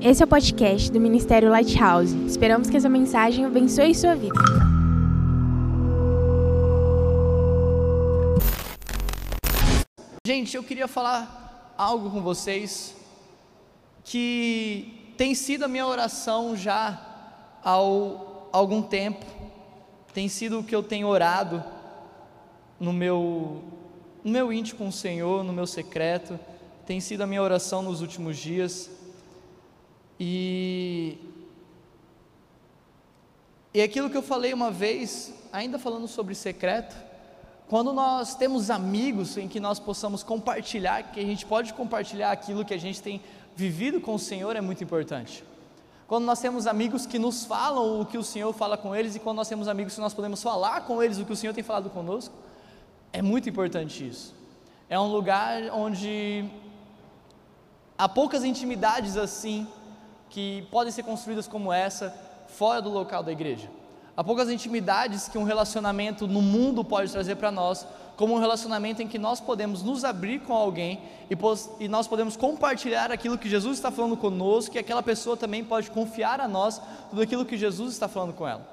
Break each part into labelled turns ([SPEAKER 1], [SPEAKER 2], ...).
[SPEAKER 1] Esse é o podcast do Ministério Lighthouse. Esperamos que essa mensagem abençoe sua vida.
[SPEAKER 2] Gente, eu queria falar algo com vocês que tem sido a minha oração já há algum tempo, tem sido o que eu tenho orado no meu, no meu íntimo com o Senhor, no meu secreto, tem sido a minha oração nos últimos dias. E, e aquilo que eu falei uma vez, ainda falando sobre secreto, quando nós temos amigos em que nós possamos compartilhar, que a gente pode compartilhar aquilo que a gente tem vivido com o Senhor, é muito importante. Quando nós temos amigos que nos falam o que o Senhor fala com eles, e quando nós temos amigos que nós podemos falar com eles o que o Senhor tem falado conosco, é muito importante isso. É um lugar onde há poucas intimidades assim que podem ser construídas como essa fora do local da igreja. Há poucas intimidades que um relacionamento no mundo pode trazer para nós, como um relacionamento em que nós podemos nos abrir com alguém e, e, nós podemos compartilhar aquilo que Jesus está falando conosco, e aquela pessoa também pode confiar a nós tudo aquilo que Jesus está falando com ela.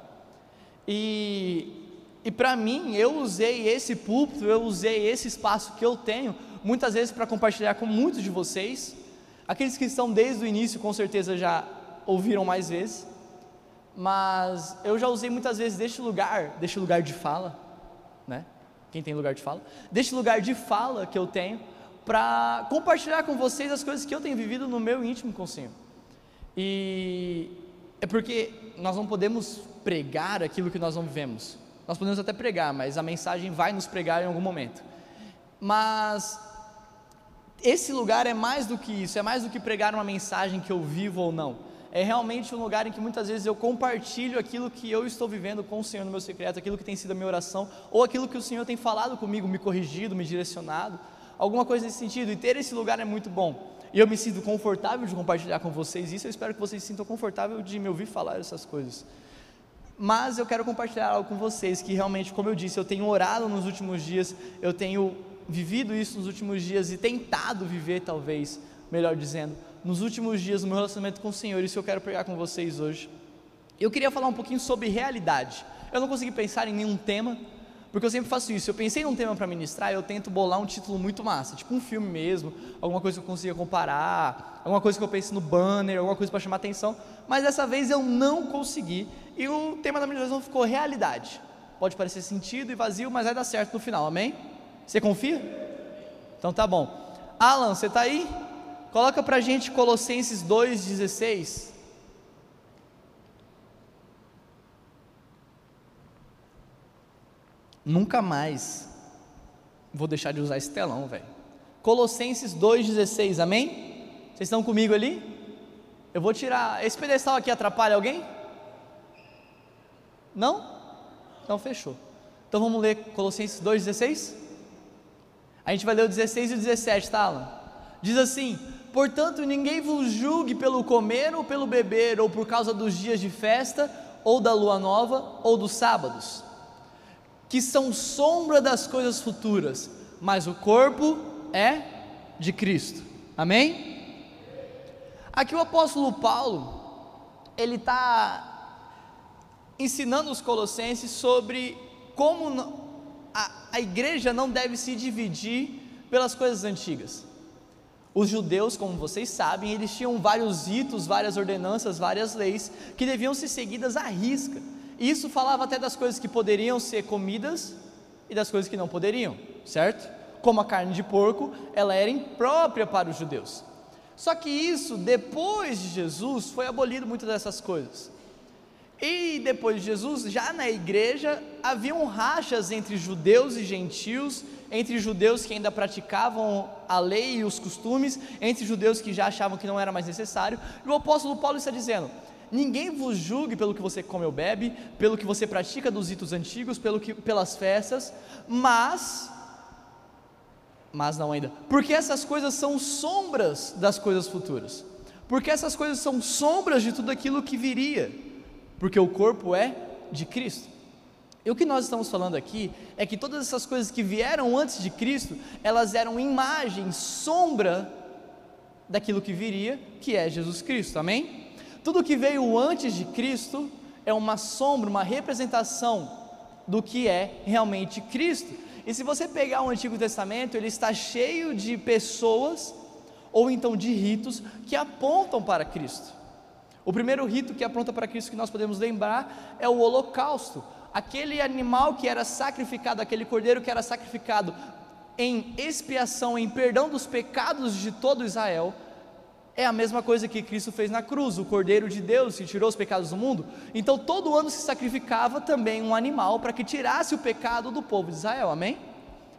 [SPEAKER 2] E, e para mim, eu usei esse púlpito, eu usei esse espaço que eu tenho, muitas vezes para compartilhar com muitos de vocês, aqueles que estão desde o início, com certeza já ouviram mais vezes mas eu já usei muitas vezes deste lugar, deste lugar de fala, né? Quem tem lugar de fala? Deste lugar de fala que eu tenho para compartilhar com vocês as coisas que eu tenho vivido no meu íntimo com o Senhor. E é porque nós não podemos pregar aquilo que nós não vivemos. Nós podemos até pregar, mas a mensagem vai nos pregar em algum momento. Mas esse lugar é mais do que isso, é mais do que pregar uma mensagem que eu vivo ou não é realmente um lugar em que muitas vezes eu compartilho aquilo que eu estou vivendo com o Senhor no meu secreto, aquilo que tem sido a minha oração, ou aquilo que o Senhor tem falado comigo, me corrigido, me direcionado, alguma coisa nesse sentido. E ter esse lugar é muito bom. E eu me sinto confortável de compartilhar com vocês isso. Eu espero que vocês se sintam confortáveis de me ouvir falar essas coisas. Mas eu quero compartilhar algo com vocês que realmente, como eu disse, eu tenho orado nos últimos dias, eu tenho vivido isso nos últimos dias e tentado viver, talvez, melhor dizendo, nos últimos dias no meu relacionamento com o Senhor, isso eu quero pegar com vocês hoje. Eu queria falar um pouquinho sobre realidade. Eu não consegui pensar em nenhum tema, porque eu sempre faço isso. Eu pensei num tema para ministrar, eu tento bolar um título muito massa, tipo um filme mesmo, alguma coisa que eu consiga comparar, alguma coisa que eu pense no banner, alguma coisa para chamar atenção. Mas dessa vez eu não consegui e o tema da ministração ficou realidade. Pode parecer sentido e vazio, mas vai dar certo no final, amém? Você confia? Então tá bom. Alan, você está aí? Coloca para a gente Colossenses 2,16. Nunca mais vou deixar de usar esse telão, velho. Colossenses 2,16, amém? Vocês estão comigo ali? Eu vou tirar. Esse pedestal aqui atrapalha alguém? Não? Então fechou. Então vamos ler Colossenses 2,16? A gente vai ler o 16 e o 17, tá, Alan? Diz assim: Portanto, ninguém vos julgue pelo comer ou pelo beber, ou por causa dos dias de festa, ou da lua nova, ou dos sábados, que são sombra das coisas futuras, mas o corpo é de Cristo. Amém? Aqui o apóstolo Paulo, ele está ensinando os colossenses sobre como a, igreja não deve se dividir pelas coisas antigas. Os judeus, como vocês sabem, eles tinham vários ritos, várias ordenanças, várias leis que deviam ser seguidas à risca. Isso falava até das coisas que poderiam ser comidas e das coisas que não poderiam, certo? Como a carne de porco, ela era imprópria para os judeus. Só que isso, depois de Jesus, foi abolido muitas dessas coisas. E depois de Jesus, já na igreja, haviam rachas entre judeus e gentios, entre judeus que ainda praticavam a lei e os costumes, entre judeus que já achavam que não era mais necessário. E o apóstolo Paulo está dizendo: Ninguém vos julgue pelo que você come ou bebe, pelo que você pratica dos ritos antigos, pelo que, pelas festas, mas, mas não ainda, porque essas coisas são sombras das coisas futuras, porque essas coisas são sombras de tudo aquilo que viria, porque o corpo é de Cristo. E o que nós estamos falando aqui é que todas essas coisas que vieram antes de Cristo, elas eram imagem, sombra daquilo que viria, que é Jesus Cristo, amém? Tudo que veio antes de Cristo é uma sombra, uma representação do que é realmente Cristo. E se você pegar o Antigo Testamento, ele está cheio de pessoas ou então de ritos que apontam para Cristo. O primeiro rito que aponta para Cristo que nós podemos lembrar é o holocausto. Aquele animal que era sacrificado, aquele cordeiro que era sacrificado em expiação, em perdão dos pecados de todo Israel, é a mesma coisa que Cristo fez na cruz, o Cordeiro de Deus que tirou os pecados do mundo. Então todo ano se sacrificava também um animal para que tirasse o pecado do povo de Israel, amém?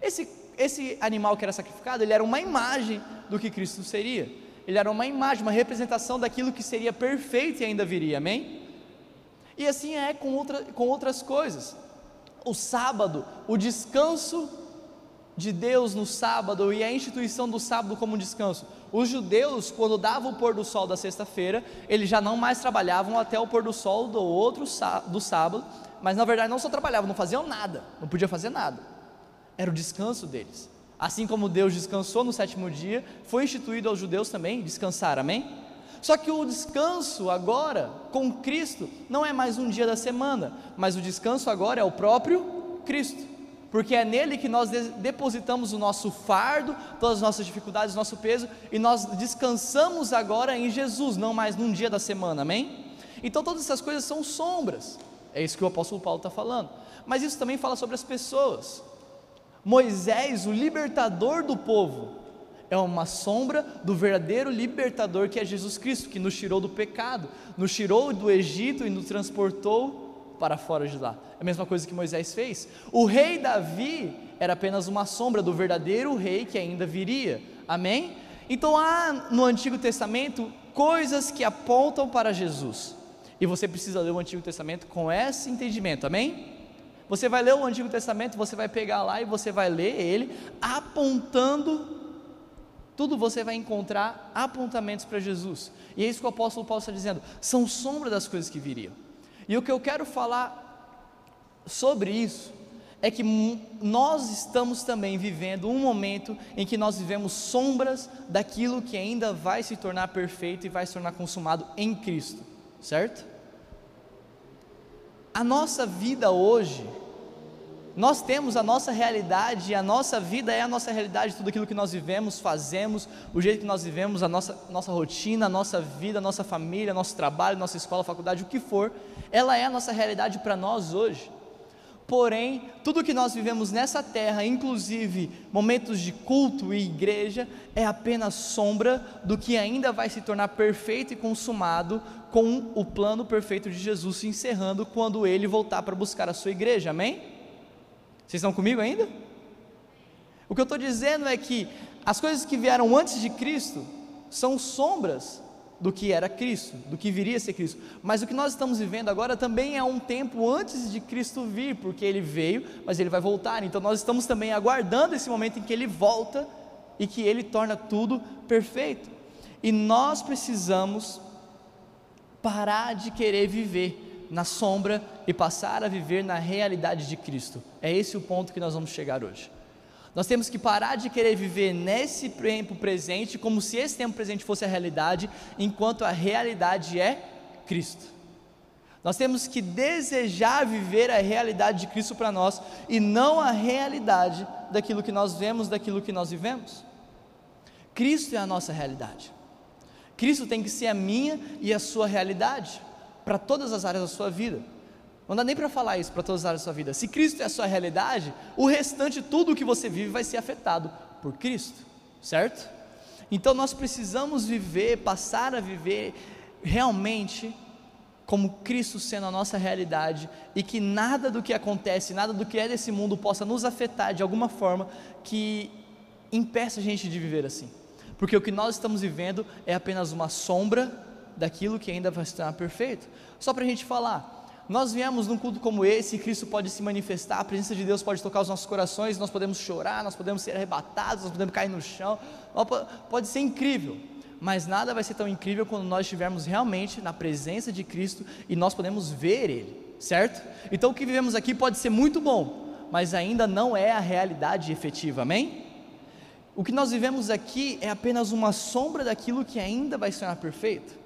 [SPEAKER 2] Esse, esse animal que era sacrificado, ele era uma imagem do que Cristo seria. Ele era uma imagem, uma representação daquilo que seria perfeito e ainda viria, amém? E assim é com, outra, com outras coisas. O sábado, o descanso de Deus no sábado e a instituição do sábado como descanso. Os judeus, quando dava o pôr do sol da sexta-feira, eles já não mais trabalhavam até o pôr do sol do outro do sábado, mas na verdade não só trabalhavam, não faziam nada, não podiam fazer nada. Era o descanso deles. Assim como Deus descansou no sétimo dia, foi instituído aos judeus também descansar, amém? Só que o descanso agora, com Cristo, não é mais um dia da semana, mas o descanso agora é o próprio Cristo porque é nele que nós depositamos o nosso fardo, todas as nossas dificuldades, nosso peso, e nós descansamos agora em Jesus, não mais num dia da semana, amém? Então todas essas coisas são sombras, é isso que o apóstolo Paulo está falando, mas isso também fala sobre as pessoas. Moisés, o libertador do povo, é uma sombra do verdadeiro libertador que é Jesus Cristo, que nos tirou do pecado, nos tirou do Egito e nos transportou para fora de lá. É a mesma coisa que Moisés fez. O rei Davi era apenas uma sombra do verdadeiro rei que ainda viria. Amém? Então há no Antigo Testamento coisas que apontam para Jesus. E você precisa ler o Antigo Testamento com esse entendimento. Amém? Você vai ler o Antigo Testamento, você vai pegar lá e você vai ler ele apontando tudo você vai encontrar apontamentos para Jesus. E é isso que o apóstolo Paulo está dizendo. São sombra das coisas que viriam. E o que eu quero falar sobre isso é que nós estamos também vivendo um momento em que nós vivemos sombras daquilo que ainda vai se tornar perfeito e vai se tornar consumado em Cristo, certo? A nossa vida hoje, nós temos a nossa realidade, e a nossa vida é a nossa realidade, tudo aquilo que nós vivemos, fazemos, o jeito que nós vivemos, a nossa, nossa rotina, a nossa vida, a nossa família, nosso trabalho, nossa escola, faculdade, o que for, ela é a nossa realidade para nós hoje. Porém, tudo que nós vivemos nessa terra, inclusive momentos de culto e igreja, é apenas sombra do que ainda vai se tornar perfeito e consumado com o plano perfeito de Jesus se encerrando quando ele voltar para buscar a sua igreja, amém? Vocês estão comigo ainda? O que eu estou dizendo é que as coisas que vieram antes de Cristo são sombras do que era Cristo, do que viria a ser Cristo. Mas o que nós estamos vivendo agora também é um tempo antes de Cristo vir, porque ele veio, mas ele vai voltar. Então nós estamos também aguardando esse momento em que ele volta e que ele torna tudo perfeito. E nós precisamos parar de querer viver na sombra e passar a viver na realidade de Cristo. É esse o ponto que nós vamos chegar hoje. Nós temos que parar de querer viver nesse tempo presente como se esse tempo presente fosse a realidade, enquanto a realidade é Cristo. Nós temos que desejar viver a realidade de Cristo para nós e não a realidade daquilo que nós vemos, daquilo que nós vivemos. Cristo é a nossa realidade. Cristo tem que ser a minha e a sua realidade para todas as áreas da sua vida. Não dá nem para falar isso para todas as áreas da sua vida. Se Cristo é a sua realidade, o restante, tudo o que você vive, vai ser afetado por Cristo, certo? Então nós precisamos viver, passar a viver realmente como Cristo sendo a nossa realidade e que nada do que acontece, nada do que é desse mundo possa nos afetar de alguma forma que impeça a gente de viver assim. Porque o que nós estamos vivendo é apenas uma sombra daquilo que ainda vai estar perfeito. Só para a gente falar, nós viemos num culto como esse, Cristo pode se manifestar, a presença de Deus pode tocar os nossos corações, nós podemos chorar, nós podemos ser arrebatados, nós podemos cair no chão, pode ser incrível, mas nada vai ser tão incrível quando nós estivermos realmente na presença de Cristo e nós podemos ver Ele, certo? Então o que vivemos aqui pode ser muito bom, mas ainda não é a realidade efetiva, amém? O que nós vivemos aqui é apenas uma sombra daquilo que ainda vai se tornar perfeito.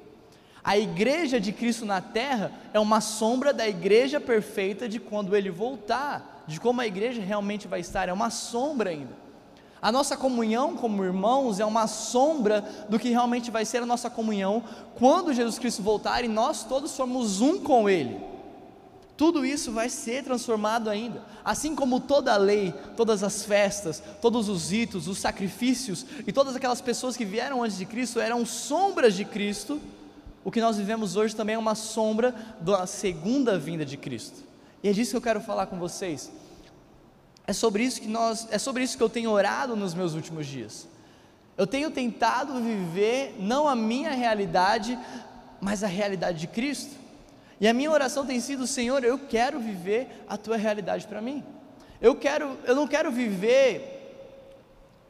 [SPEAKER 2] A igreja de Cristo na terra é uma sombra da igreja perfeita de quando ele voltar, de como a igreja realmente vai estar, é uma sombra ainda. A nossa comunhão como irmãos é uma sombra do que realmente vai ser a nossa comunhão quando Jesus Cristo voltar e nós todos somos um com Ele. Tudo isso vai ser transformado ainda. Assim como toda a lei, todas as festas, todos os ritos, os sacrifícios e todas aquelas pessoas que vieram antes de Cristo eram sombras de Cristo, o que nós vivemos hoje também é uma sombra da segunda vinda de Cristo. E é disso que eu quero falar com vocês. É sobre isso que nós, é sobre isso que eu tenho orado nos meus últimos dias. Eu tenho tentado viver não a minha realidade, mas a realidade de Cristo. E a minha oração tem sido, Senhor, eu quero viver a tua realidade para mim. Eu quero, eu não quero viver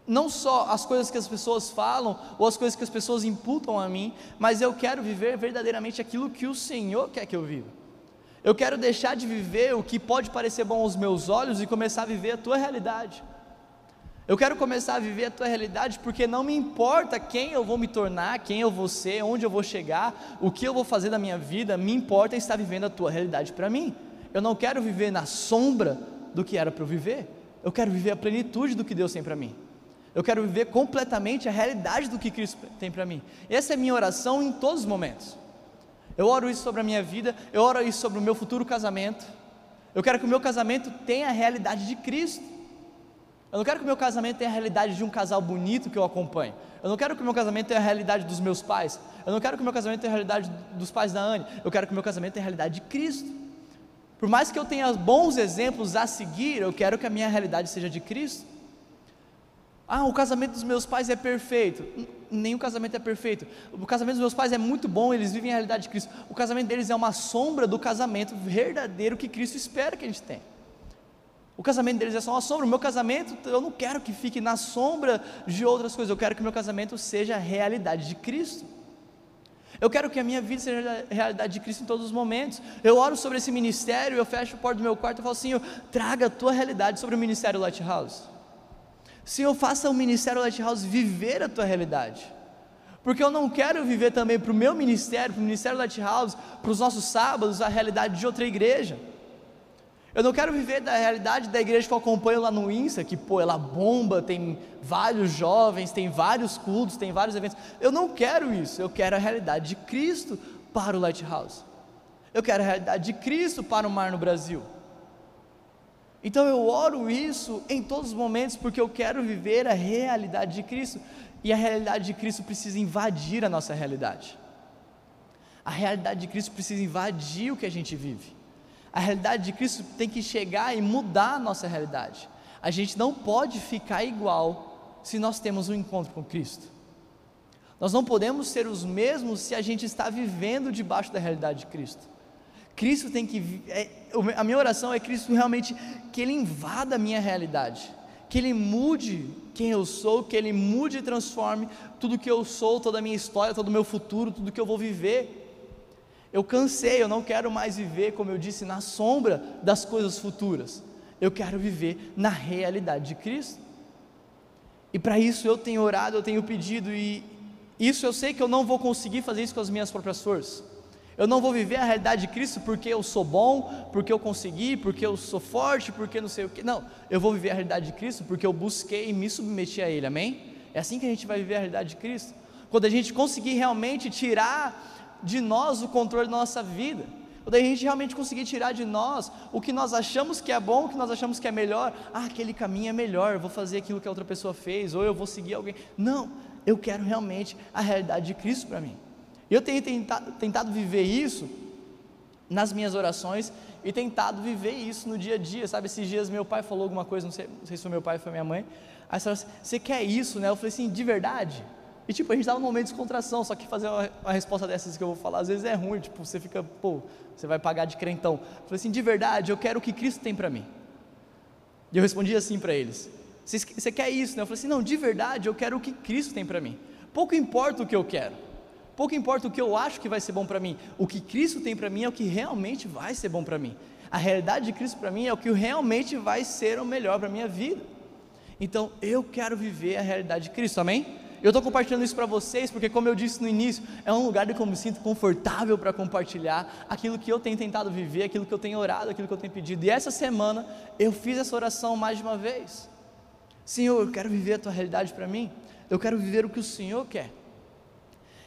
[SPEAKER 2] não só as coisas que as pessoas falam ou as coisas que as pessoas imputam a mim, mas eu quero viver verdadeiramente aquilo que o Senhor quer que eu viva. Eu quero deixar de viver o que pode parecer bom aos meus olhos e começar a viver a tua realidade. Eu quero começar a viver a tua realidade porque não me importa quem eu vou me tornar, quem eu vou ser, onde eu vou chegar, o que eu vou fazer da minha vida, me importa estar vivendo a tua realidade para mim. Eu não quero viver na sombra do que era para eu viver. Eu quero viver a plenitude do que Deus tem para mim. Eu quero viver completamente a realidade do que Cristo tem para mim. Essa é a minha oração em todos os momentos. Eu oro isso sobre a minha vida, eu oro isso sobre o meu futuro casamento. Eu quero que o meu casamento tenha a realidade de Cristo. Eu não quero que o meu casamento tenha a realidade de um casal bonito que eu acompanho. Eu não quero que o meu casamento tenha a realidade dos meus pais. Eu não quero que o meu casamento tenha a realidade dos pais da Anne. Eu quero que o meu casamento tenha a realidade de Cristo. Por mais que eu tenha bons exemplos a seguir, eu quero que a minha realidade seja de Cristo. Ah, o casamento dos meus pais é perfeito. Nenhum casamento é perfeito. O casamento dos meus pais é muito bom, eles vivem a realidade de Cristo. O casamento deles é uma sombra do casamento verdadeiro que Cristo espera que a gente tenha. O casamento deles é só uma sombra. O meu casamento, eu não quero que fique na sombra de outras coisas. Eu quero que o meu casamento seja a realidade de Cristo. Eu quero que a minha vida seja a realidade de Cristo em todos os momentos. Eu oro sobre esse ministério, eu fecho a porta do meu quarto e falo assim: traga a tua realidade sobre o ministério Lighthouse. Senhor, faça o ministério Lighthouse viver a tua realidade. Porque eu não quero viver também para o meu ministério, para o ministério Lighthouse, para os nossos sábados, a realidade de outra igreja. Eu não quero viver da realidade da igreja que eu acompanho lá no Insta, que pô, ela bomba, tem vários jovens, tem vários cultos, tem vários eventos. Eu não quero isso, eu quero a realidade de Cristo para o Lighthouse. Eu quero a realidade de Cristo para o mar no Brasil. Então eu oro isso em todos os momentos porque eu quero viver a realidade de Cristo. E a realidade de Cristo precisa invadir a nossa realidade. A realidade de Cristo precisa invadir o que a gente vive. A realidade de Cristo tem que chegar e mudar a nossa realidade. A gente não pode ficar igual se nós temos um encontro com Cristo. Nós não podemos ser os mesmos se a gente está vivendo debaixo da realidade de Cristo. Cristo tem que. É, a minha oração é Cristo realmente que Ele invada a minha realidade, que Ele mude quem eu sou, que Ele mude e transforme tudo que eu sou, toda a minha história, todo o meu futuro, tudo que eu vou viver. Eu cansei, eu não quero mais viver, como eu disse, na sombra das coisas futuras. Eu quero viver na realidade de Cristo. E para isso eu tenho orado, eu tenho pedido, e isso eu sei que eu não vou conseguir fazer isso com as minhas próprias forças. Eu não vou viver a realidade de Cristo porque eu sou bom, porque eu consegui, porque eu sou forte, porque não sei o que. Não, eu vou viver a realidade de Cristo porque eu busquei e me submeti a Ele, amém? É assim que a gente vai viver a realidade de Cristo. Quando a gente conseguir realmente tirar de nós o controle da nossa vida. Quando a gente realmente conseguir tirar de nós o que nós achamos que é bom, o que nós achamos que é melhor, ah, aquele caminho é melhor, eu vou fazer aquilo que a outra pessoa fez, ou eu vou seguir alguém. Não, eu quero realmente a realidade de Cristo para mim. Eu tenho tentado, tentado viver isso nas minhas orações e tentado viver isso no dia a dia, sabe? Esses dias meu pai falou alguma coisa, não sei, não sei se foi meu pai ou foi minha mãe. Aí você falou assim: Você quer isso, né? Eu falei assim: De verdade? E tipo, a gente estava num momento de descontração, só que fazer uma, uma, resposta dessas que eu vou falar, às vezes é ruim, tipo, você fica, pô, você vai pagar de crentão. Eu falei assim, de verdade, eu quero o que Cristo tem para mim. E eu respondi assim para eles: você quer isso, né? Eu falei assim, não, de verdade, eu quero o que Cristo tem para mim. Pouco importa o que eu quero, pouco importa o que eu acho que vai ser bom para mim, o que Cristo tem para mim é o que realmente vai ser bom para mim. A realidade de Cristo para mim é o que realmente vai ser o melhor para minha vida. Então eu quero viver a realidade de Cristo, amém? Eu estou compartilhando isso para vocês porque, como eu disse no início, é um lugar que eu me sinto confortável para compartilhar aquilo que eu tenho tentado viver, aquilo que eu tenho orado, aquilo que eu tenho pedido. E essa semana eu fiz essa oração mais de uma vez. Senhor, eu quero viver a tua realidade para mim. Eu quero viver o que o Senhor quer.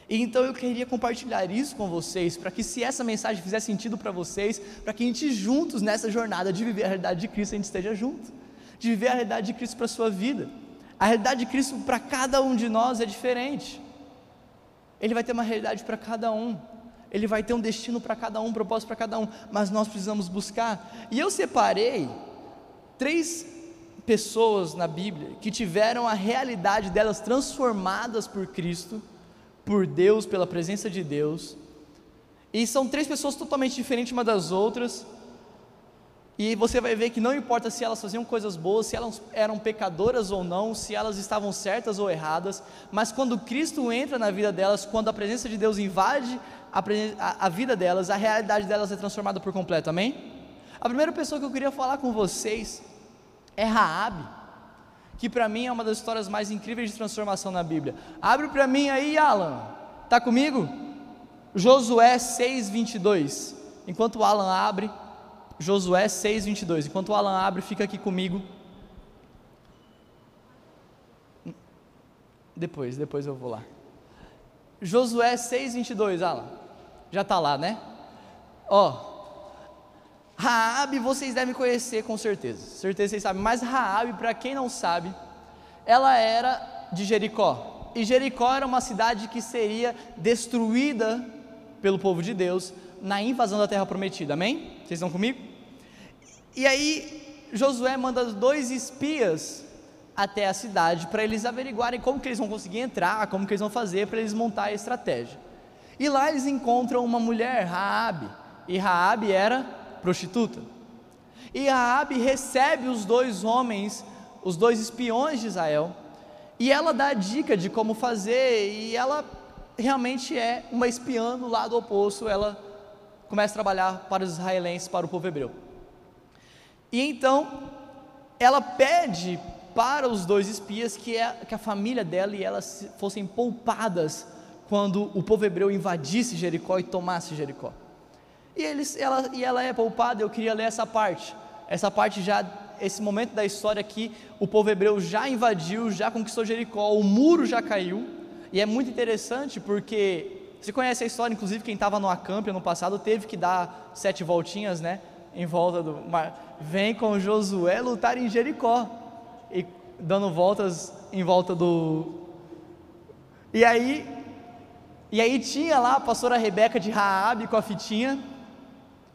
[SPEAKER 2] E então eu queria compartilhar isso com vocês, para que se essa mensagem fizer sentido para vocês, para que a gente juntos nessa jornada de viver a realidade de Cristo, a gente esteja junto, de viver a realidade de Cristo para a sua vida. A realidade de Cristo para cada um de nós é diferente. Ele vai ter uma realidade para cada um. Ele vai ter um destino para cada um, um propósito para cada um, mas nós precisamos buscar. E eu separei três pessoas na Bíblia que tiveram a realidade delas transformadas por Cristo, por Deus, pela presença de Deus. E são três pessoas totalmente diferentes uma das outras, e você vai ver que não importa se elas faziam coisas boas, se elas eram pecadoras ou não, se elas estavam certas ou erradas, mas quando Cristo entra na vida delas, quando a presença de Deus invade a, a, vida delas, a realidade delas é transformada por completo, amém? A primeira pessoa que eu queria falar com vocês é Raabe, que para mim é uma das histórias mais incríveis de transformação na Bíblia. Abre para mim aí, Alan. Tá comigo? Josué 6:22. Enquanto o Alan abre, Josué 6:22. Enquanto o Alan abre, fica aqui comigo. Depois, depois eu vou lá. Josué 6:22, Alan. Já está lá, né? Ó, Raabe vocês devem conhecer com certeza. Certeza vocês sabem, mas Raabe, para quem não sabe, ela era de Jericó. E Jericó era uma cidade que seria destruída pelo povo de Deus na invasão da terra prometida. Amém? Vocês estão comigo? E aí Josué manda dois espias até a cidade para eles averiguarem como que eles vão conseguir entrar, como que eles vão fazer para eles montar a estratégia. E lá eles encontram uma mulher, Raabe, e Raabe era prostituta. E Raabe recebe os dois homens, os dois espiões de Israel, e ela dá a dica de como fazer, e ela realmente é uma espiã do lado oposto, ela começa a trabalhar para os israelenses, para o povo hebreu. E então ela pede para os dois espias que, é, que a família dela e elas fossem poupadas quando o povo hebreu invadisse Jericó e tomasse Jericó. E, eles, ela, e ela é poupada, eu queria ler essa parte. Essa parte já, esse momento da história aqui, o povo hebreu já invadiu, já conquistou Jericó, o muro já caiu. E é muito interessante porque você conhece a história, inclusive quem estava no acamp no passado teve que dar sete voltinhas, né? Em volta do mar. Vem com Josué lutar em Jericó. E dando voltas em volta do. E aí, e aí tinha lá a pastora Rebeca de Raabe com a fitinha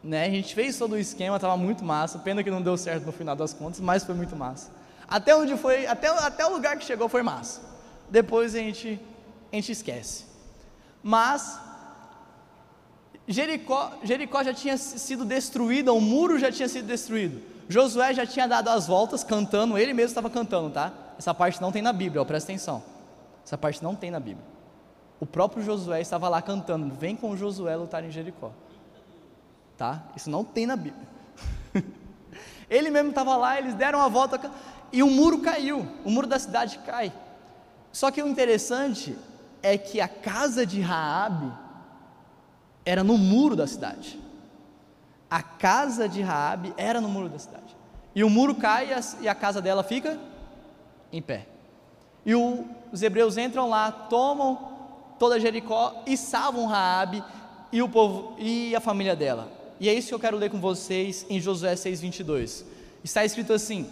[SPEAKER 2] né? A gente fez todo o esquema, estava muito massa. Pena que não deu certo no final das contas, mas foi muito massa. Até onde foi, até, até o lugar que chegou foi massa. Depois a gente, a gente esquece. Mas Jericó, Jericó já tinha sido destruída, o muro já tinha sido destruído. Josué já tinha dado as voltas cantando, ele mesmo estava cantando, tá? Essa parte não tem na Bíblia, ó, presta atenção. Essa parte não tem na Bíblia. O próprio Josué estava lá cantando: Vem com Josué lutar em Jericó tá? Isso não tem na Bíblia. Ele mesmo estava lá, eles deram a volta e o muro caiu, o muro da cidade cai. Só que o interessante é que a casa de Raabe era no muro da cidade. A casa de Raabe era no muro da cidade. E o muro cai e a casa dela fica em pé. E o, os hebreus entram lá, tomam toda Jericó e salvam Raabe e o povo e a família dela. E é isso que eu quero ler com vocês em Josué 6:22. Está escrito assim: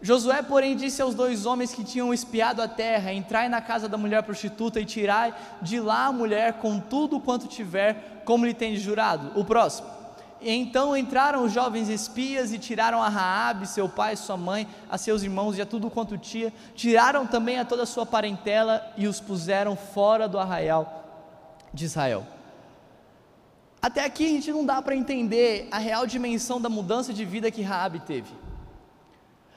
[SPEAKER 2] Josué, porém, disse aos dois homens que tinham espiado a terra: Entrai na casa da mulher prostituta e tirai de lá a mulher com tudo quanto tiver, como lhe tem jurado. O próximo. Então entraram os jovens espias e tiraram a Raabe, seu pai, sua mãe, a seus irmãos e a tudo quanto tinha. Tiraram também a toda a sua parentela e os puseram fora do arraial de Israel. Até aqui a gente não dá para entender a real dimensão da mudança de vida que Raabe teve.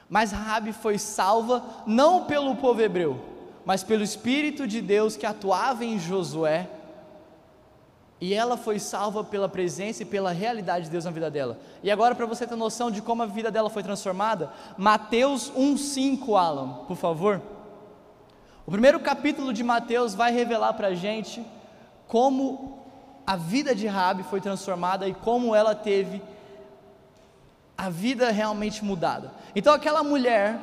[SPEAKER 2] Mas Raabe foi salva não pelo povo hebreu, mas pelo espírito de Deus que atuava em Josué E ela foi salva pela presença e pela realidade de Deus na vida dela. E agora, para você ter noção de como a vida dela foi transformada, Mateus 1,5, Alan, por favor. O primeiro capítulo de Mateus vai revelar para a gente como a vida de Rabi foi transformada e como ela teve a vida realmente mudada. Então, aquela mulher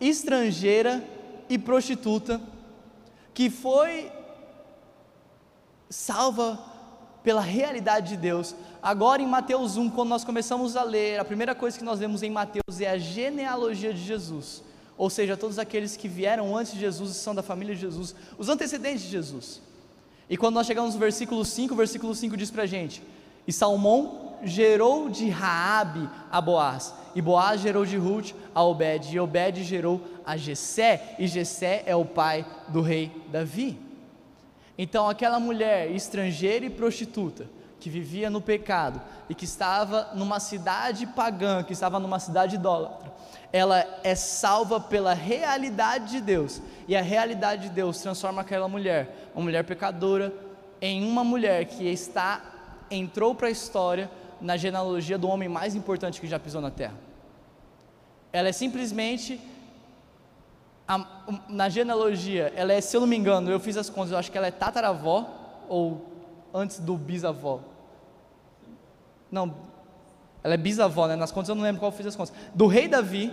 [SPEAKER 2] estrangeira e prostituta que foi salva pela realidade de Deus. Agora em Mateus 1, quando nós começamos a ler, a primeira coisa que nós vemos em Mateus é a genealogia de Jesus, ou seja, todos aqueles que vieram antes de Jesus e são da família de Jesus, os antecedentes de Jesus. E quando nós chegamos no versículo 5, o versículo 5 diz para a gente: E Salmão gerou de Raabe a Boaz, e Boaz gerou de Ruth a Obed, e Obed gerou a Jessé, e Jessé é o pai do rei Davi. Então, aquela mulher estrangeira e prostituta, que vivia no pecado e que estava numa cidade pagã, que estava numa cidade idólatra, ela é salva pela realidade de Deus, e a realidade de Deus transforma aquela mulher, uma mulher pecadora, em uma mulher que está entrou para a história na genealogia do homem mais importante que já pisou na terra. Ela é simplesmente a, na genealogia, ela é, se eu não me engano, eu fiz as contas, eu acho que ela é tataravó ou antes do bisavó. Não, ela é bisavó, né? Nas contas eu não lembro qual eu fiz as contas. Do rei Davi,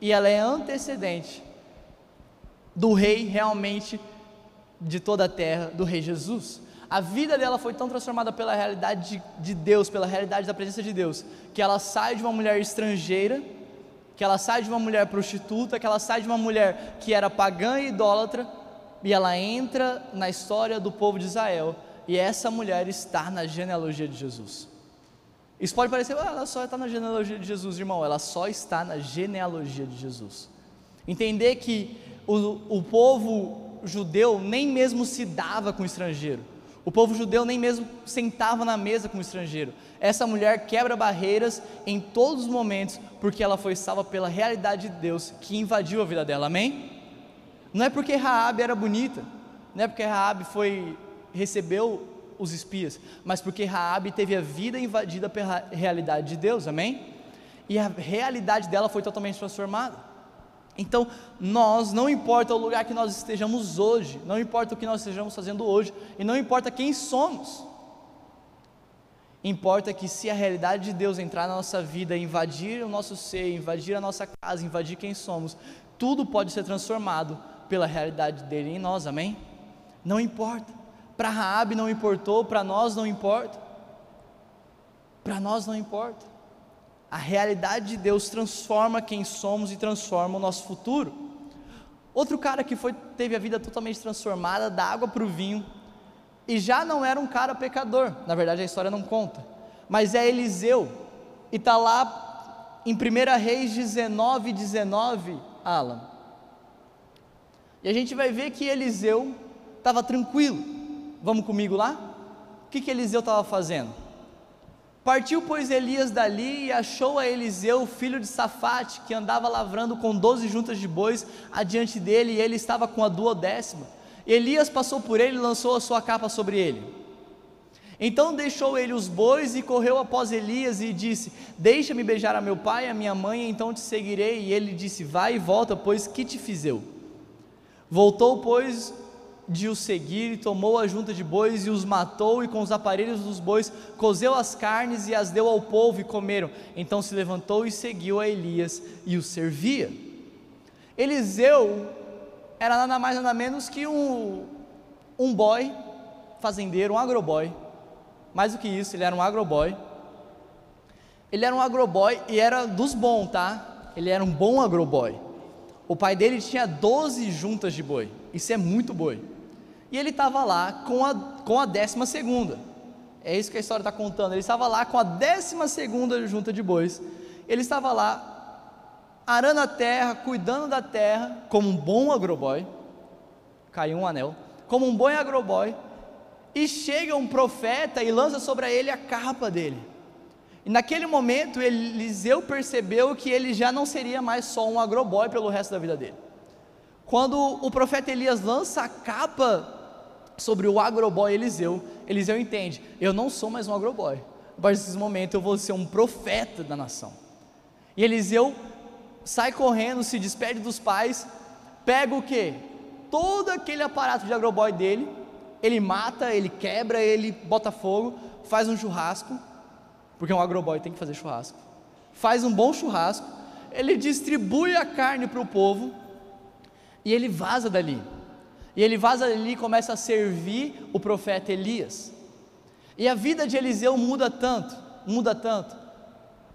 [SPEAKER 2] e ela é antecedente do rei realmente de toda a terra, do rei Jesus. A vida dela foi tão transformada pela realidade de, de Deus, pela realidade da presença de Deus, que ela sai de uma mulher estrangeira que ela sai de uma mulher prostituta, que ela sai de uma mulher que era pagã e idólatra, e ela entra na história do povo de Israel, e essa mulher está na genealogia de Jesus. Isso pode parecer, ah, ela só está na genealogia de Jesus, irmão, ela só está na genealogia de Jesus. Entender que o, o povo judeu nem mesmo se dava com o estrangeiro, o povo judeu nem mesmo sentava na mesa com o estrangeiro. Essa mulher quebra barreiras em todos os momentos, porque ela foi salva pela realidade de Deus que invadiu a vida dela. Amém? Não é porque Raabe era bonita, não é porque Raabe foi recebeu os espias, mas porque Raabe teve a vida invadida pela realidade de Deus. Amém? E a realidade dela foi totalmente transformada. Então, nós, não importa o lugar que nós estejamos hoje, não importa o que nós estejamos fazendo hoje, e não importa quem somos, importa que se a realidade de Deus entrar na nossa vida, invadir o nosso ser, invadir a nossa casa, invadir quem somos, tudo pode ser transformado pela realidade dele em nós, amém? Não importa. Para Raabe não importou, para nós não importa. Para nós não importa. A realidade de Deus transforma quem somos e transforma o nosso futuro. Outro cara que foi, teve a vida totalmente transformada, da água para o vinho, e já não era um cara pecador, na verdade a história não conta, mas é Eliseu, e está lá em 1 Reis 19, 19, Alan. E a gente vai ver que Eliseu estava tranquilo. Vamos comigo lá? O que, que Eliseu estava fazendo? Partiu, pois, Elias dali e achou a Eliseu, filho de Safate, que andava lavrando com doze juntas de bois adiante dele, e ele estava com a duodécima. Elias passou por ele e lançou a sua capa sobre ele. Então deixou ele os bois e correu após Elias e disse: Deixa-me beijar a meu pai e a minha mãe, então te seguirei. E ele disse: Vai e volta, pois que te fiz eu? Voltou, pois, de os seguir, e tomou a junta de bois e os matou, e com os aparelhos dos bois cozeu as carnes e as deu ao povo e comeram. Então se levantou e seguiu a Elias e o servia. Eliseu era nada mais nada menos que um, um boy fazendeiro, um agroboy. Mais do que isso, ele era um agroboy. Ele era um agroboy e era dos bons, tá? Ele era um bom agroboy. O pai dele tinha 12 juntas de boi. Isso é muito boi. E ele estava lá com a, com a décima segunda. É isso que a história está contando. Ele estava lá com a décima segunda junta de bois. Ele estava lá arando a terra, cuidando da terra, como um bom agroboy. Caiu um anel. Como um bom agroboy. E chega um profeta e lança sobre ele a capa dele. E naquele momento Eliseu percebeu que ele já não seria mais só um agroboy pelo resto da vida dele. Quando o profeta Elias lança a capa sobre o agroboy Eliseu, Eliseu entende: eu não sou mais um agroboy. A partir desse momento eu vou ser um profeta da nação. E Eliseu sai correndo, se despede dos pais, pega o que? Todo aquele aparato de agroboy dele, ele mata, ele quebra, ele bota fogo, faz um churrasco, porque um agroboy tem que fazer churrasco. Faz um bom churrasco, ele distribui a carne para o povo e ele vaza dali. E ele vaza dali e começa a servir o profeta Elias. E a vida de Eliseu muda tanto, muda tanto,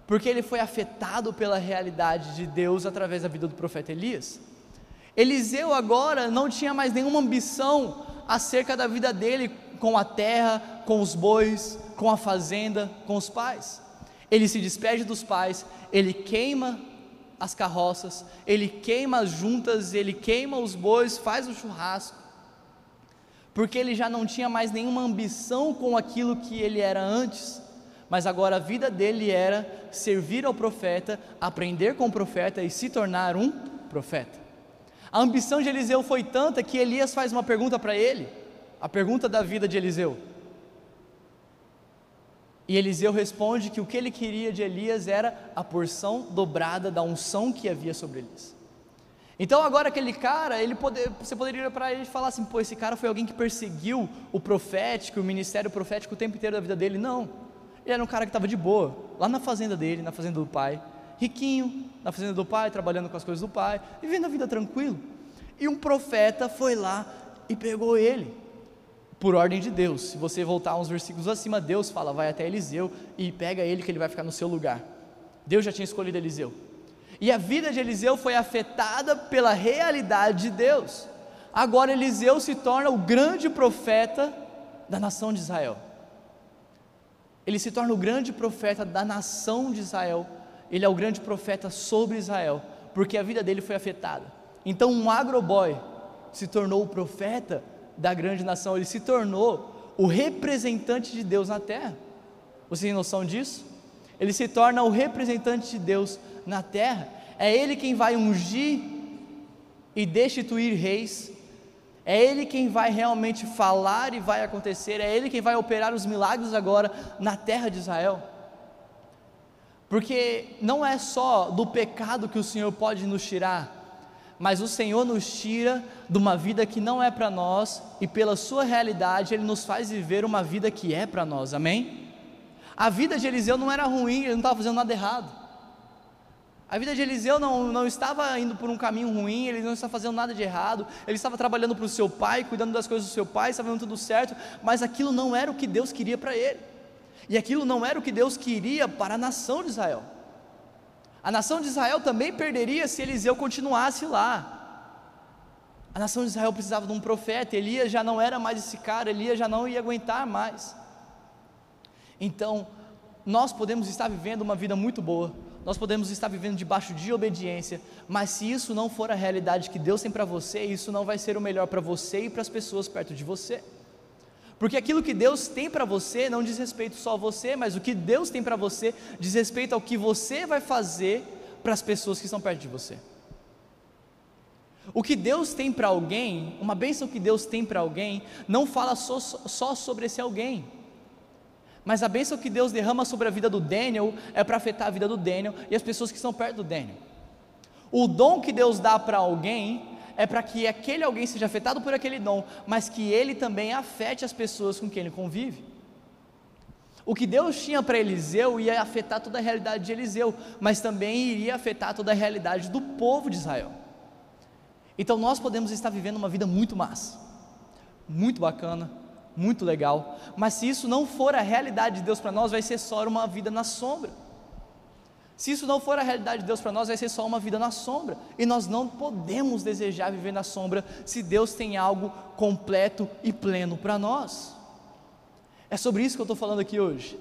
[SPEAKER 2] porque ele foi afetado pela realidade de Deus através da vida do profeta Elias. Eliseu agora não tinha mais nenhuma ambição acerca da vida dele com a terra, com os bois, com a fazenda, com os pais. Ele se despede dos pais, ele queima as carroças, ele queima as juntas, ele queima os bois, faz o churrasco, porque ele já não tinha mais nenhuma ambição com aquilo que ele era antes, mas agora a vida dele era servir ao profeta, aprender com o profeta e se tornar um profeta. A ambição de Eliseu foi tanta que Elias faz uma pergunta para ele, a pergunta da vida de Eliseu. E Eliseu responde que o que ele queria de Elias era a porção dobrada da unção que havia sobre Elias. Então agora aquele cara, ele você poderia para ele e falar assim, pô, esse cara foi alguém que perseguiu o profético, o ministério profético o tempo inteiro da vida dele. Não, ele era um cara que estava de boa, lá na fazenda dele, na fazenda do pai, riquinho, na fazenda do pai, trabalhando com as coisas do pai, vivendo a vida tranquilo. E um profeta foi lá e pegou ele por ordem de Deus. Se você voltar uns versículos acima, Deus fala, vai até Eliseu e pega ele que ele vai ficar no seu lugar. Deus já tinha escolhido Eliseu. E a vida de Eliseu foi afetada pela realidade de Deus. Agora Eliseu se torna o grande profeta da nação de Israel. Ele se torna o grande profeta da nação de Israel. Ele é o grande profeta sobre Israel, porque a vida dele foi afetada. Então, um agroboy se tornou o profeta da grande nação, ele se tornou o representante de Deus na terra. Você tem noção disso? Ele se torna o representante de Deus na terra. É ele quem vai ungir e destituir reis. É ele quem vai realmente falar e vai acontecer. É ele quem vai operar os milagres agora na terra de Israel. Porque não é só do pecado que o Senhor pode nos tirar, mas o Senhor nos tira de uma vida que não é para nós e pela sua realidade ele nos faz viver uma vida que é para nós, amém? A vida de Eliseu não era ruim, ele não estava fazendo nada errado. A vida de Eliseu não, não estava indo por um caminho ruim, ele não estava fazendo nada de errado, ele estava trabalhando para o seu pai, cuidando das coisas do seu pai, estava fazendo tudo certo, mas aquilo não era o que Deus queria para ele, e aquilo não era o que Deus queria para a nação de Israel. A nação de Israel também perderia se Eliseu continuasse lá. A nação de Israel precisava de um profeta, Elias já não era mais esse cara, Elias já não ia aguentar mais. Então, nós podemos estar vivendo uma vida muito boa, nós podemos estar vivendo debaixo de obediência, mas se isso não for a realidade que Deus tem para você, isso não vai ser o melhor para você e para as pessoas perto de você. Porque aquilo que Deus tem para você não diz respeito só a você, mas o que Deus tem para você diz respeito ao que você vai fazer para as pessoas que estão perto de você. O que Deus tem para alguém, uma bênção que Deus tem para alguém, não fala só, só sobre esse alguém. Mas a bênção que Deus derrama sobre a vida do Daniel é para afetar a vida do Daniel e as pessoas que estão perto do Daniel. O dom que Deus dá para alguém é para que aquele alguém seja afetado por aquele dom, mas que ele também afete as pessoas com quem ele convive. O que Deus tinha para Eliseu ia afetar toda a realidade de Eliseu, mas também iria afetar toda a realidade do povo de Israel. Então nós podemos estar vivendo uma vida muito massa, muito bacana, muito legal, mas se isso não for a realidade de Deus para nós, vai ser só uma vida na sombra. Se isso não for a realidade de Deus para nós, vai ser só uma vida na sombra. E nós não podemos desejar viver na sombra se Deus tem algo completo e pleno para nós. É sobre isso que eu estou falando aqui hoje.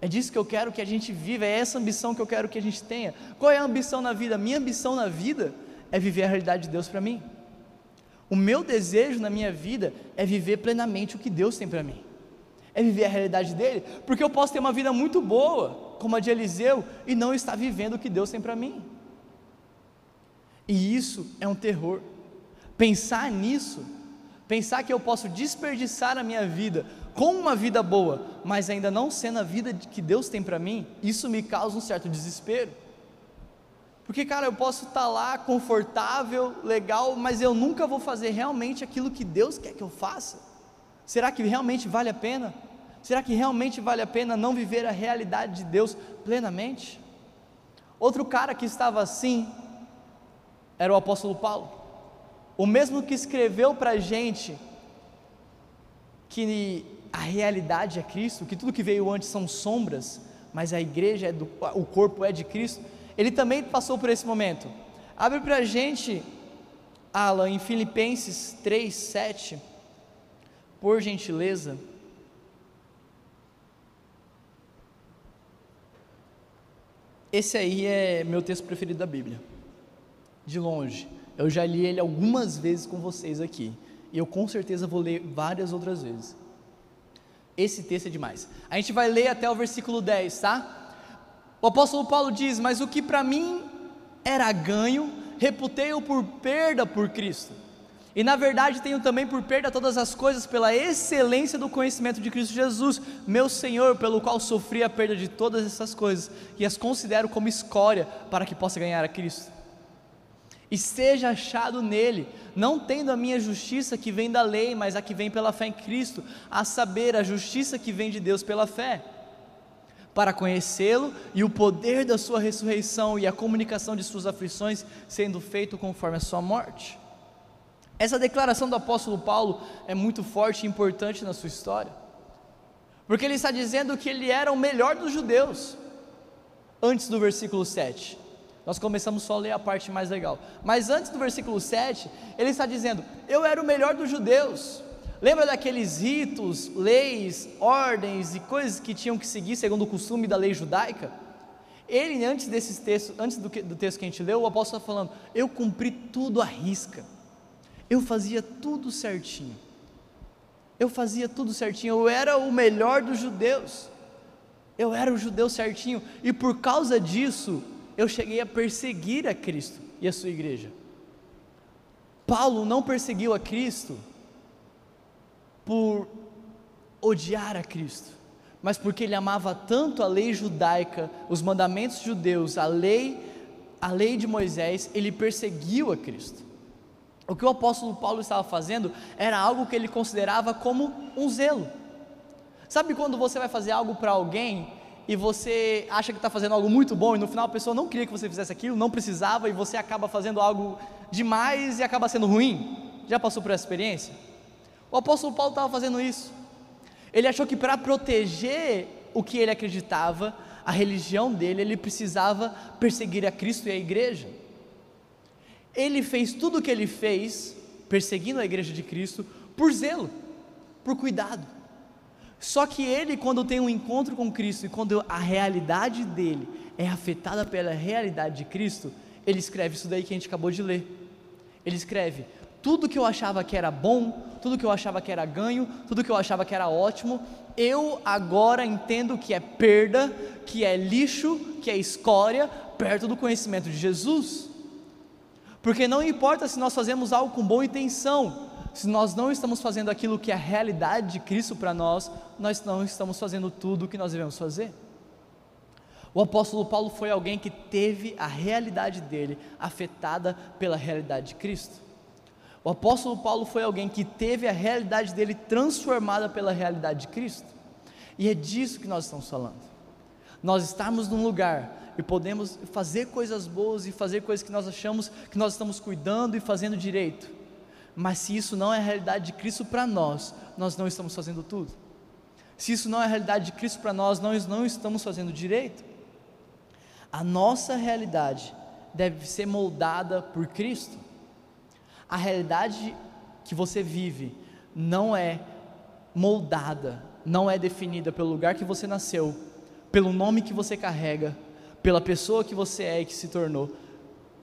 [SPEAKER 2] É disso que eu quero que a gente viva, é essa ambição que eu quero que a gente tenha. Qual é a ambição na vida? Minha ambição na vida é viver a realidade de Deus para mim. O meu desejo na minha vida é viver plenamente o que Deus tem para mim. É viver a realidade dele, porque eu posso ter uma vida muito boa, como a de Eliseu e não está vivendo o que Deus tem para mim. E isso é um terror. Pensar nisso Pensar que eu posso desperdiçar a minha vida com uma vida boa, mas ainda não sendo a vida que Deus tem para mim, isso me causa um certo desespero. Porque, cara, eu posso estar tá lá confortável, legal, mas eu nunca vou fazer realmente aquilo que Deus quer que eu faça. Será que realmente vale a pena? Será que realmente vale a pena não viver a realidade de Deus plenamente? Outro cara que estava assim era o apóstolo Paulo, o mesmo que escreveu para a gente que a realidade é Cristo, que tudo que veio antes são sombras, mas a igreja é do, o corpo é de Cristo ele também passou por esse momento. Abre para a gente, Alan, em Filipenses 3, 7, por gentileza. Esse aí é meu texto preferido da Bíblia, de longe. Eu já li ele algumas vezes com vocês aqui, e eu com certeza vou ler várias outras vezes. Esse texto é demais. A gente vai ler até o versículo 10, tá? O apóstolo Paulo diz: Mas o que para mim era ganho, reputei-o por perda por Cristo. E na verdade tenho também por perda todas as coisas pela excelência do conhecimento de Cristo Jesus, meu Senhor, pelo qual sofri a perda de todas essas coisas e as considero como escória para que possa ganhar a Cristo. E seja achado nele, não tendo a minha justiça que vem da lei, mas a que vem pela fé em Cristo, a saber, a justiça que vem de Deus pela fé para conhecê-lo e o poder da sua ressurreição e a comunicação de suas aflições sendo feito conforme a sua morte. Essa declaração do apóstolo Paulo é muito forte e importante na sua história, porque ele está dizendo que ele era o melhor dos judeus, antes do versículo 7. Nós começamos só a ler a parte mais legal, mas antes do versículo 7, ele está dizendo: Eu era o melhor dos judeus, Lembra daqueles ritos, leis, ordens e coisas que tinham que seguir segundo o costume da lei judaica? Ele, antes desses textos, antes do, que, do texto que a gente leu, o apóstolo está falando: Eu cumpri tudo à risca, eu fazia tudo certinho, eu fazia tudo certinho, eu era o melhor dos judeus, eu era o judeu certinho, e por causa disso, eu cheguei a perseguir a Cristo e a sua igreja. Paulo não perseguiu a Cristo por odiar a Cristo, mas porque ele amava tanto a lei judaica, os mandamentos judeus, a lei, a lei de Moisés, ele perseguiu a Cristo. O que o apóstolo Paulo estava fazendo era algo que ele considerava como um zelo. Sabe quando você vai fazer algo para alguém e você acha que está fazendo algo muito bom e no final a pessoa não queria que você fizesse aquilo, não precisava e você acaba fazendo algo demais e acaba sendo ruim? Já passou por essa experiência? O apóstolo Paulo estava fazendo isso. Ele achou que para proteger o que ele acreditava, a religião dele, ele precisava perseguir a Cristo e a igreja. Ele fez tudo o que ele fez, perseguindo a igreja de Cristo, por zelo, por cuidado. Só que ele, quando tem um encontro com Cristo e quando a realidade dele é afetada pela realidade de Cristo, ele escreve isso daí que a gente acabou de ler. Ele escreve: tudo que eu achava que era bom, tudo que eu achava que era ganho, tudo que eu achava que era ótimo, eu agora entendo que é perda, que é lixo, que é escória, perto do conhecimento de Jesus. Porque não importa se nós fazemos algo com boa intenção, se nós não estamos fazendo aquilo que é a realidade de Cristo para nós, nós não estamos fazendo tudo o que nós devemos fazer. O apóstolo Paulo foi alguém que teve a realidade dele afetada pela realidade de Cristo. O apóstolo Paulo foi alguém que teve a realidade dele transformada pela realidade de Cristo. E é disso que nós estamos falando. Nós estamos num lugar e podemos fazer coisas boas e fazer coisas que nós achamos que nós estamos cuidando e fazendo direito. Mas se isso não é a realidade de Cristo para nós, nós não estamos fazendo tudo. Se isso não é a realidade de Cristo para nós, nós não estamos fazendo direito. A nossa realidade deve ser moldada por Cristo a realidade que você vive não é moldada, não é definida pelo lugar que você nasceu, pelo nome que você carrega, pela pessoa que você é e que se tornou,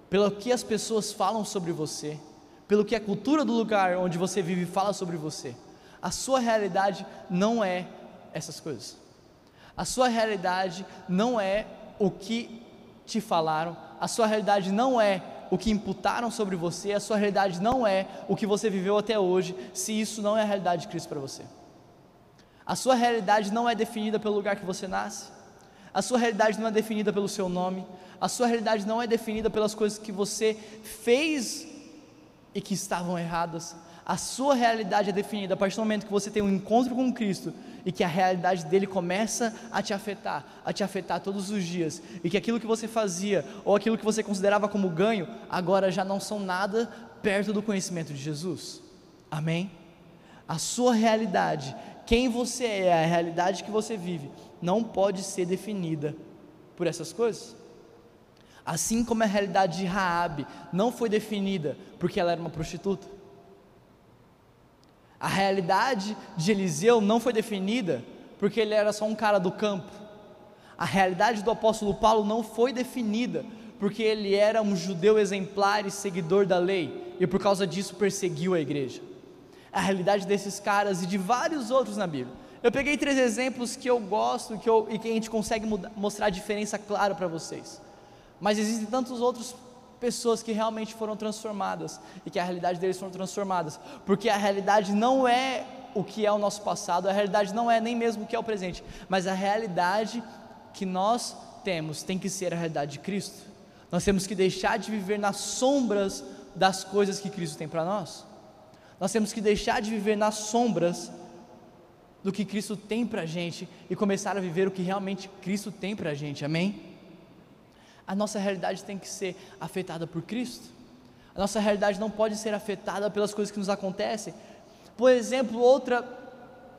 [SPEAKER 2] pelo que as pessoas falam sobre você, pelo que a cultura do lugar onde você vive fala sobre você. A sua realidade não é essas coisas. A sua realidade não é o que te falaram, a sua realidade não é o que imputaram sobre você, a sua realidade não é o que você viveu até hoje, se isso não é a realidade de Cristo para você. A sua realidade não é definida pelo lugar que você nasce, a sua realidade não é definida pelo seu nome, a sua realidade não é definida pelas coisas que você fez e que estavam erradas. A sua realidade é definida a partir do momento que você tem um encontro com Cristo e que a realidade dele começa a te afetar, a te afetar todos os dias, e que aquilo que você fazia ou aquilo que você considerava como ganho, agora já não são nada perto do conhecimento de Jesus. Amém? A sua realidade, quem você é, a realidade que você vive, não pode ser definida por essas coisas. Assim como a realidade de Raabe não foi definida porque ela era uma prostituta. A realidade de Eliseu não foi definida porque ele era só um cara do campo. A realidade do apóstolo Paulo não foi definida porque ele era um judeu exemplar e seguidor da lei e por causa disso perseguiu a igreja. A realidade desses caras e de vários outros na Bíblia. Eu peguei três exemplos que eu gosto que eu, e que a gente consegue mostrar a diferença clara para vocês. Mas existem tantas outras pessoas que realmente foram transformadas e que a realidade deles foram transformadas, porque a realidade não é o que é o nosso passado, a realidade não é nem mesmo o que é o presente, mas a realidade que nós temos tem que ser a realidade de Cristo. Nós temos que deixar de viver nas sombras das coisas que Cristo tem para nós. Nós temos que deixar de viver nas sombras do que Cristo tem para a gente e começar a viver o que realmente Cristo tem para a gente, amém? a nossa realidade tem que ser afetada por Cristo. A nossa realidade não pode ser afetada pelas coisas que nos acontecem. Por exemplo, outra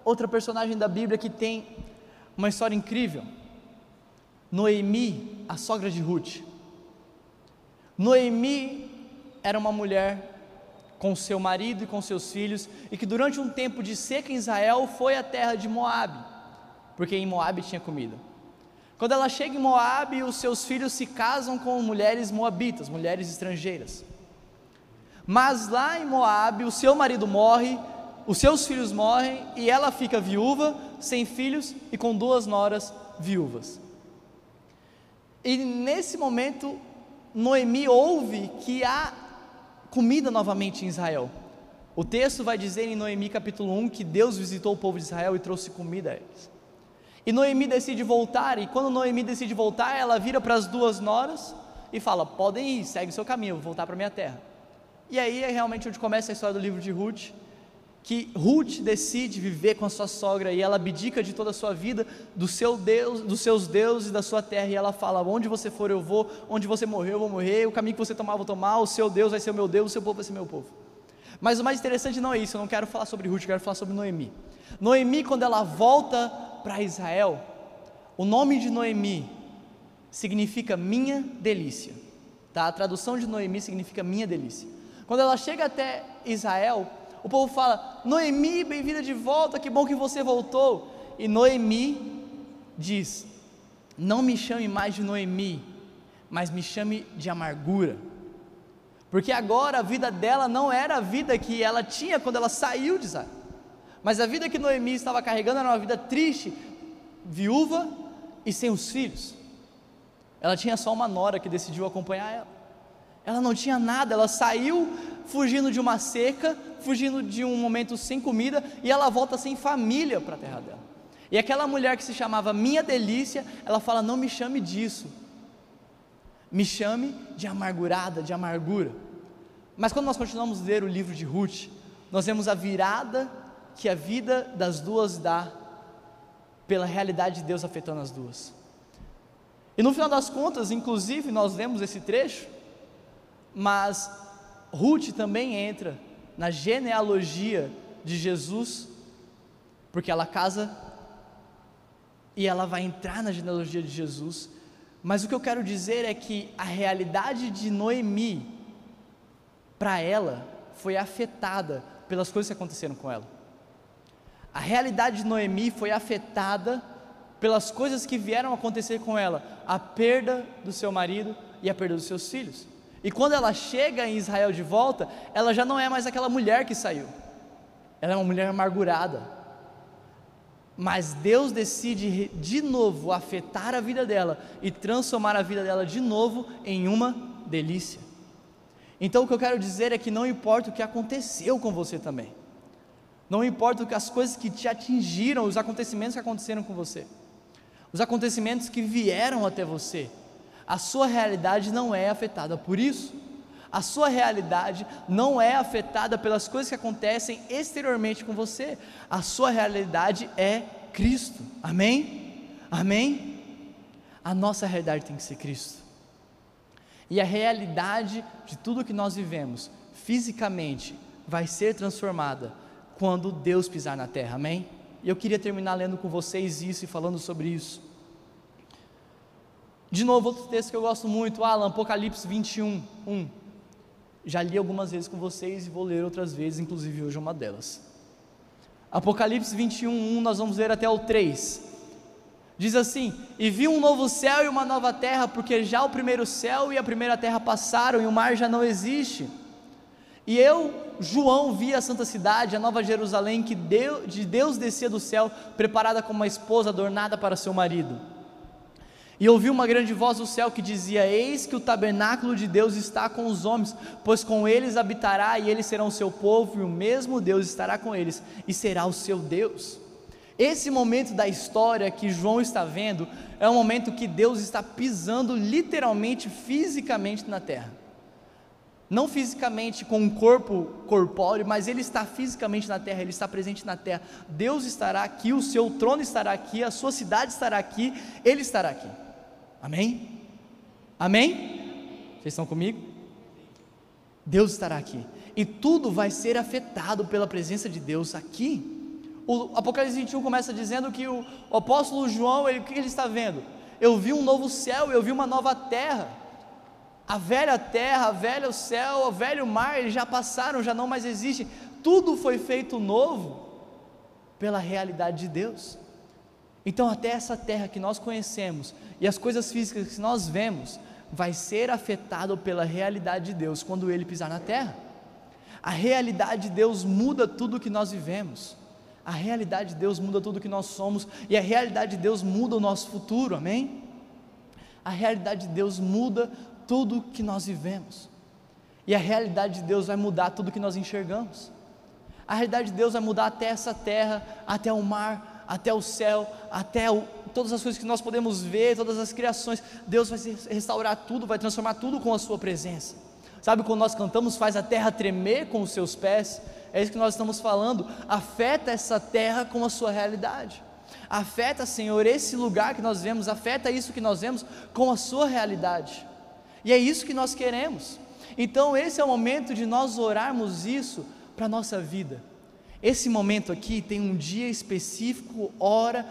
[SPEAKER 2] outra personagem da Bíblia que tem uma história incrível. Noemi, a sogra de Ruth. Noemi era uma mulher com seu marido e com seus filhos e que durante um tempo de seca em Israel foi à terra de Moabe, porque em Moabe tinha comida. Quando ela chega em Moabe, os seus filhos se casam com mulheres moabitas, mulheres estrangeiras. Mas lá em Moabe, o seu marido morre, os seus filhos morrem e ela fica viúva, sem filhos e com duas noras viúvas. E nesse momento, Noemi ouve que há comida novamente em Israel. O texto vai dizer em Noemi capítulo 1 que Deus visitou o povo de Israel e trouxe comida a eles. E Noemi decide voltar, e quando Noemi decide voltar, ela vira para as duas noras e fala: Podem ir, segue o seu caminho, vou voltar para minha terra. E aí é realmente onde começa a história do livro de Ruth, que Ruth decide viver com a sua sogra e ela abdica de toda a sua vida, do seu Deus, dos seus deuses, da sua terra, e ela fala: Onde você for eu vou, onde você morrer eu vou morrer, o caminho que você tomar eu vou tomar, o seu Deus vai ser o meu Deus, o seu povo vai ser meu povo. Mas o mais interessante não é isso, eu não quero falar sobre Ruth, eu quero falar sobre Noemi. Noemi, quando ela volta para Israel, o nome de Noemi significa minha delícia. Tá? A tradução de Noemi significa minha delícia. Quando ela chega até Israel, o povo fala: Noemi, bem-vinda de volta, que bom que você voltou. E Noemi diz: Não me chame mais de Noemi, mas me chame de amargura. Porque agora a vida dela não era a vida que ela tinha quando ela saiu de Israel. Mas a vida que Noemi estava carregando era uma vida triste, viúva e sem os filhos. Ela tinha só uma nora que decidiu acompanhar ela. Ela não tinha nada, ela saiu fugindo de uma seca, fugindo de um momento sem comida, e ela volta sem família para a terra dela. E aquela mulher que se chamava Minha Delícia, ela fala: Não me chame disso, me chame de amargurada, de amargura. Mas quando nós continuamos a ler o livro de Ruth, nós vemos a virada que a vida das duas dá pela realidade de Deus afetando as duas. E no final das contas, inclusive, nós vemos esse trecho, mas Ruth também entra na genealogia de Jesus, porque ela casa e ela vai entrar na genealogia de Jesus. Mas o que eu quero dizer é que a realidade de Noemi, para ela, foi afetada pelas coisas que aconteceram com ela. A realidade de Noemi foi afetada pelas coisas que vieram acontecer com ela, a perda do seu marido e a perda dos seus filhos. E quando ela chega em Israel de volta, ela já não é mais aquela mulher que saiu. Ela é uma mulher amargurada. Mas Deus decide de novo afetar a vida dela e transformar a vida dela de novo em uma delícia. Então o que eu quero dizer é que não importa o que aconteceu com você também. Não importa o que as coisas que te atingiram, os acontecimentos que aconteceram com você. Os acontecimentos que vieram até você. A sua realidade não é afetada por isso. A sua realidade não é afetada pelas coisas que acontecem exteriormente com você. A sua realidade é Cristo. Amém? Amém? A nossa realidade tem que ser Cristo. E a realidade de tudo que nós vivemos, fisicamente, vai ser transformada quando Deus pisar na terra, amém? E eu queria terminar lendo com vocês isso e falando sobre isso. De novo, outro texto que eu gosto muito, Alan, Apocalipse 21, 1. Já li algumas vezes com vocês e vou ler outras vezes, inclusive hoje é uma delas. Apocalipse 21, 1, nós vamos ler até o 3. Diz assim: E vi um novo céu e uma nova terra, porque já o primeiro céu e a primeira terra passaram e o mar já não existe. E eu, João, vi a santa cidade, a nova Jerusalém, que Deus, de Deus descia do céu, preparada como uma esposa adornada para seu marido. E ouvi uma grande voz do céu que dizia: Eis que o tabernáculo de Deus está com os homens, pois com eles habitará, e eles serão seu povo, e o mesmo Deus estará com eles, e será o seu Deus. Esse momento da história que João está vendo é um momento que Deus está pisando literalmente, fisicamente na terra. Não fisicamente com um corpo corpóreo, mas ele está fisicamente na terra, ele está presente na terra. Deus estará aqui, o seu trono estará aqui, a sua cidade estará aqui, ele estará aqui. Amém? Amém? Vocês estão comigo? Deus estará aqui. E tudo vai ser afetado pela presença de Deus aqui. O Apocalipse 21 começa dizendo que o, o apóstolo João, ele, o que ele está vendo? Eu vi um novo céu, eu vi uma nova terra. A velha terra, a velha céu, o velho mar, eles já passaram, já não mais existem. Tudo foi feito novo pela realidade de Deus. Então, até essa terra que nós conhecemos e as coisas físicas que nós vemos, vai ser afetado pela realidade de Deus quando ele pisar na terra. A realidade de Deus muda tudo que nós vivemos. A realidade de Deus muda tudo que nós somos e a realidade de Deus muda o nosso futuro, amém? A realidade de Deus muda tudo que nós vivemos. E a realidade de Deus vai mudar tudo que nós enxergamos. A realidade de Deus vai mudar até essa terra, até o mar, até o céu, até o, todas as coisas que nós podemos ver, todas as criações. Deus vai restaurar tudo, vai transformar tudo com a Sua presença. Sabe quando nós cantamos, faz a terra tremer com os seus pés? É isso que nós estamos falando. Afeta essa terra com a sua realidade. Afeta, Senhor, esse lugar que nós vemos, afeta isso que nós vemos com a sua realidade. E é isso que nós queremos. Então, esse é o momento de nós orarmos isso para a nossa vida. Esse momento aqui tem um dia específico, hora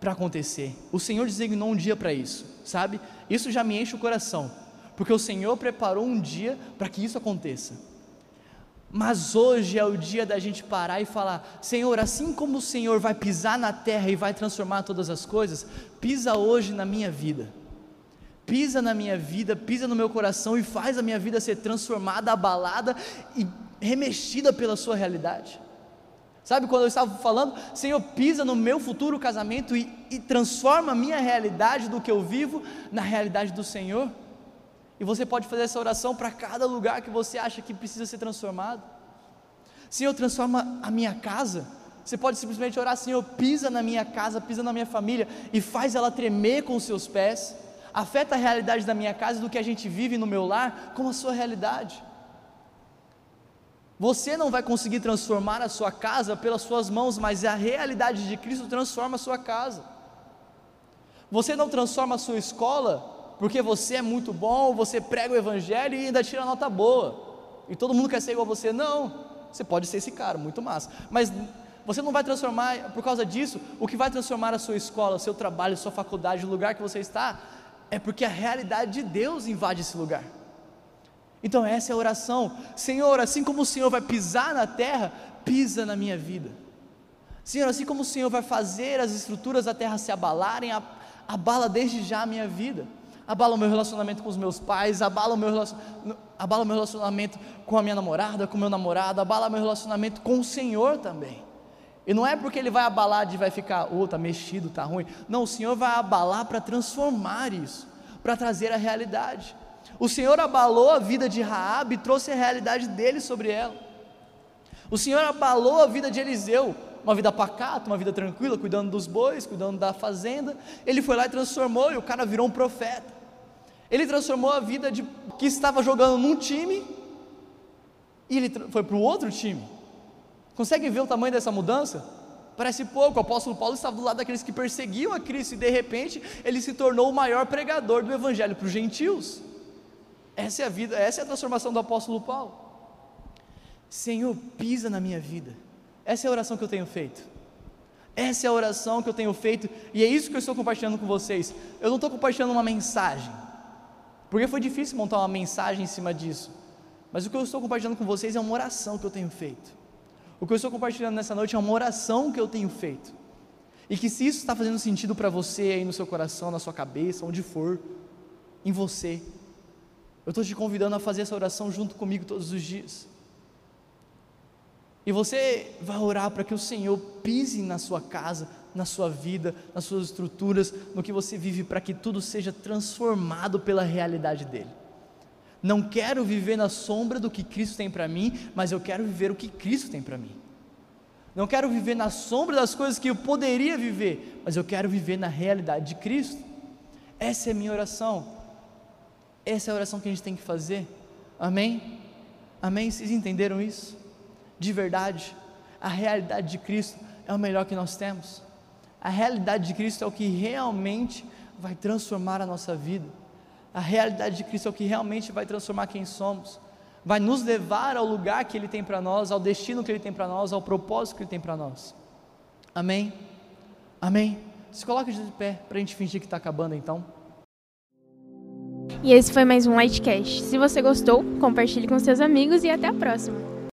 [SPEAKER 2] para acontecer. O Senhor designou um dia para isso, sabe? Isso já me enche o coração, porque o Senhor preparou um dia para que isso aconteça. Mas hoje é o dia da gente parar e falar: Senhor, assim como o Senhor vai pisar na terra e vai transformar todas as coisas, pisa hoje na minha vida. Pisa na minha vida, pisa no meu coração e faz a minha vida ser transformada, abalada e remexida pela Sua realidade. Sabe quando eu estava falando, Senhor, pisa no meu futuro casamento e, e transforma a minha realidade do que eu vivo na realidade do Senhor? E você pode fazer essa oração para cada lugar que você acha que precisa ser transformado. Senhor, transforma a minha casa. Você pode simplesmente orar, Senhor, pisa na minha casa, pisa na minha família e faz ela tremer com os seus pés. Afeta a realidade da minha casa e do que a gente vive no meu lar com a sua realidade. Você não vai conseguir transformar a sua casa pelas suas mãos, mas a realidade de Cristo transforma a sua casa. Você não transforma a sua escola porque você é muito bom, você prega o evangelho e ainda tira nota boa, e todo mundo quer ser igual a você. Não, você pode ser esse cara, muito massa, mas você não vai transformar, por causa disso, o que vai transformar a sua escola, seu trabalho, sua faculdade, o lugar que você está, é porque a realidade de Deus invade esse lugar. Então essa é a oração, Senhor, assim como o Senhor vai pisar na terra, pisa na minha vida. Senhor, assim como o Senhor vai fazer as estruturas da terra se abalarem, abala desde já a minha vida abala o meu relacionamento com os meus pais, abala o meu, abala o meu relacionamento com a minha namorada, com o meu namorado, abala o meu relacionamento com o Senhor também. E não é porque ele vai abalar de vai ficar, oh, tá mexido, tá ruim. Não, o Senhor vai abalar para transformar isso, para trazer a realidade. O Senhor abalou a vida de Raabe e trouxe a realidade dele sobre ela. O Senhor abalou a vida de Eliseu, uma vida pacata, uma vida tranquila, cuidando dos bois, cuidando da fazenda. Ele foi lá e transformou, e o cara virou um profeta. Ele transformou a vida de que estava jogando num time e ele foi para o outro time. Consegue ver o tamanho dessa mudança? Parece pouco. O apóstolo Paulo estava do lado daqueles que perseguiam a Cristo e de repente ele se tornou o maior pregador do evangelho para os gentios. Essa é a vida, essa é a transformação do apóstolo Paulo. Senhor, pisa na minha vida. Essa é a oração que eu tenho feito. Essa é a oração que eu tenho feito e é isso que eu estou compartilhando com vocês. Eu não estou compartilhando uma mensagem, porque foi difícil montar uma mensagem em cima disso. Mas o que eu estou compartilhando com vocês é uma oração que eu tenho feito. O que eu estou compartilhando nessa noite é uma oração que eu tenho feito. E que se isso está fazendo sentido para você aí no seu coração, na sua cabeça, onde for, em você, eu estou te convidando a fazer essa oração junto comigo todos os dias. E você vai orar para que o Senhor pise na sua casa, na sua vida, nas suas estruturas, no que você vive, para que tudo seja transformado pela realidade dEle. Não quero viver na sombra do que Cristo tem para mim, mas eu quero viver o que Cristo tem para mim. Não quero viver na sombra das coisas que eu poderia viver, mas eu quero viver na realidade de Cristo. Essa é a minha oração. Essa é a oração que a gente tem que fazer. Amém? Amém? Vocês entenderam isso? De verdade, a realidade de Cristo é o melhor que nós temos. A realidade de Cristo é o que realmente vai transformar a nossa vida. A realidade de Cristo é o que realmente vai transformar quem somos, vai nos levar ao lugar que Ele tem para nós, ao destino que Ele tem para nós, ao propósito que Ele tem para nós. Amém? Amém? Se coloca de pé para a gente fingir que está acabando então.
[SPEAKER 1] E esse foi mais um Lightcast. Se você gostou, compartilhe com seus amigos e até a próxima.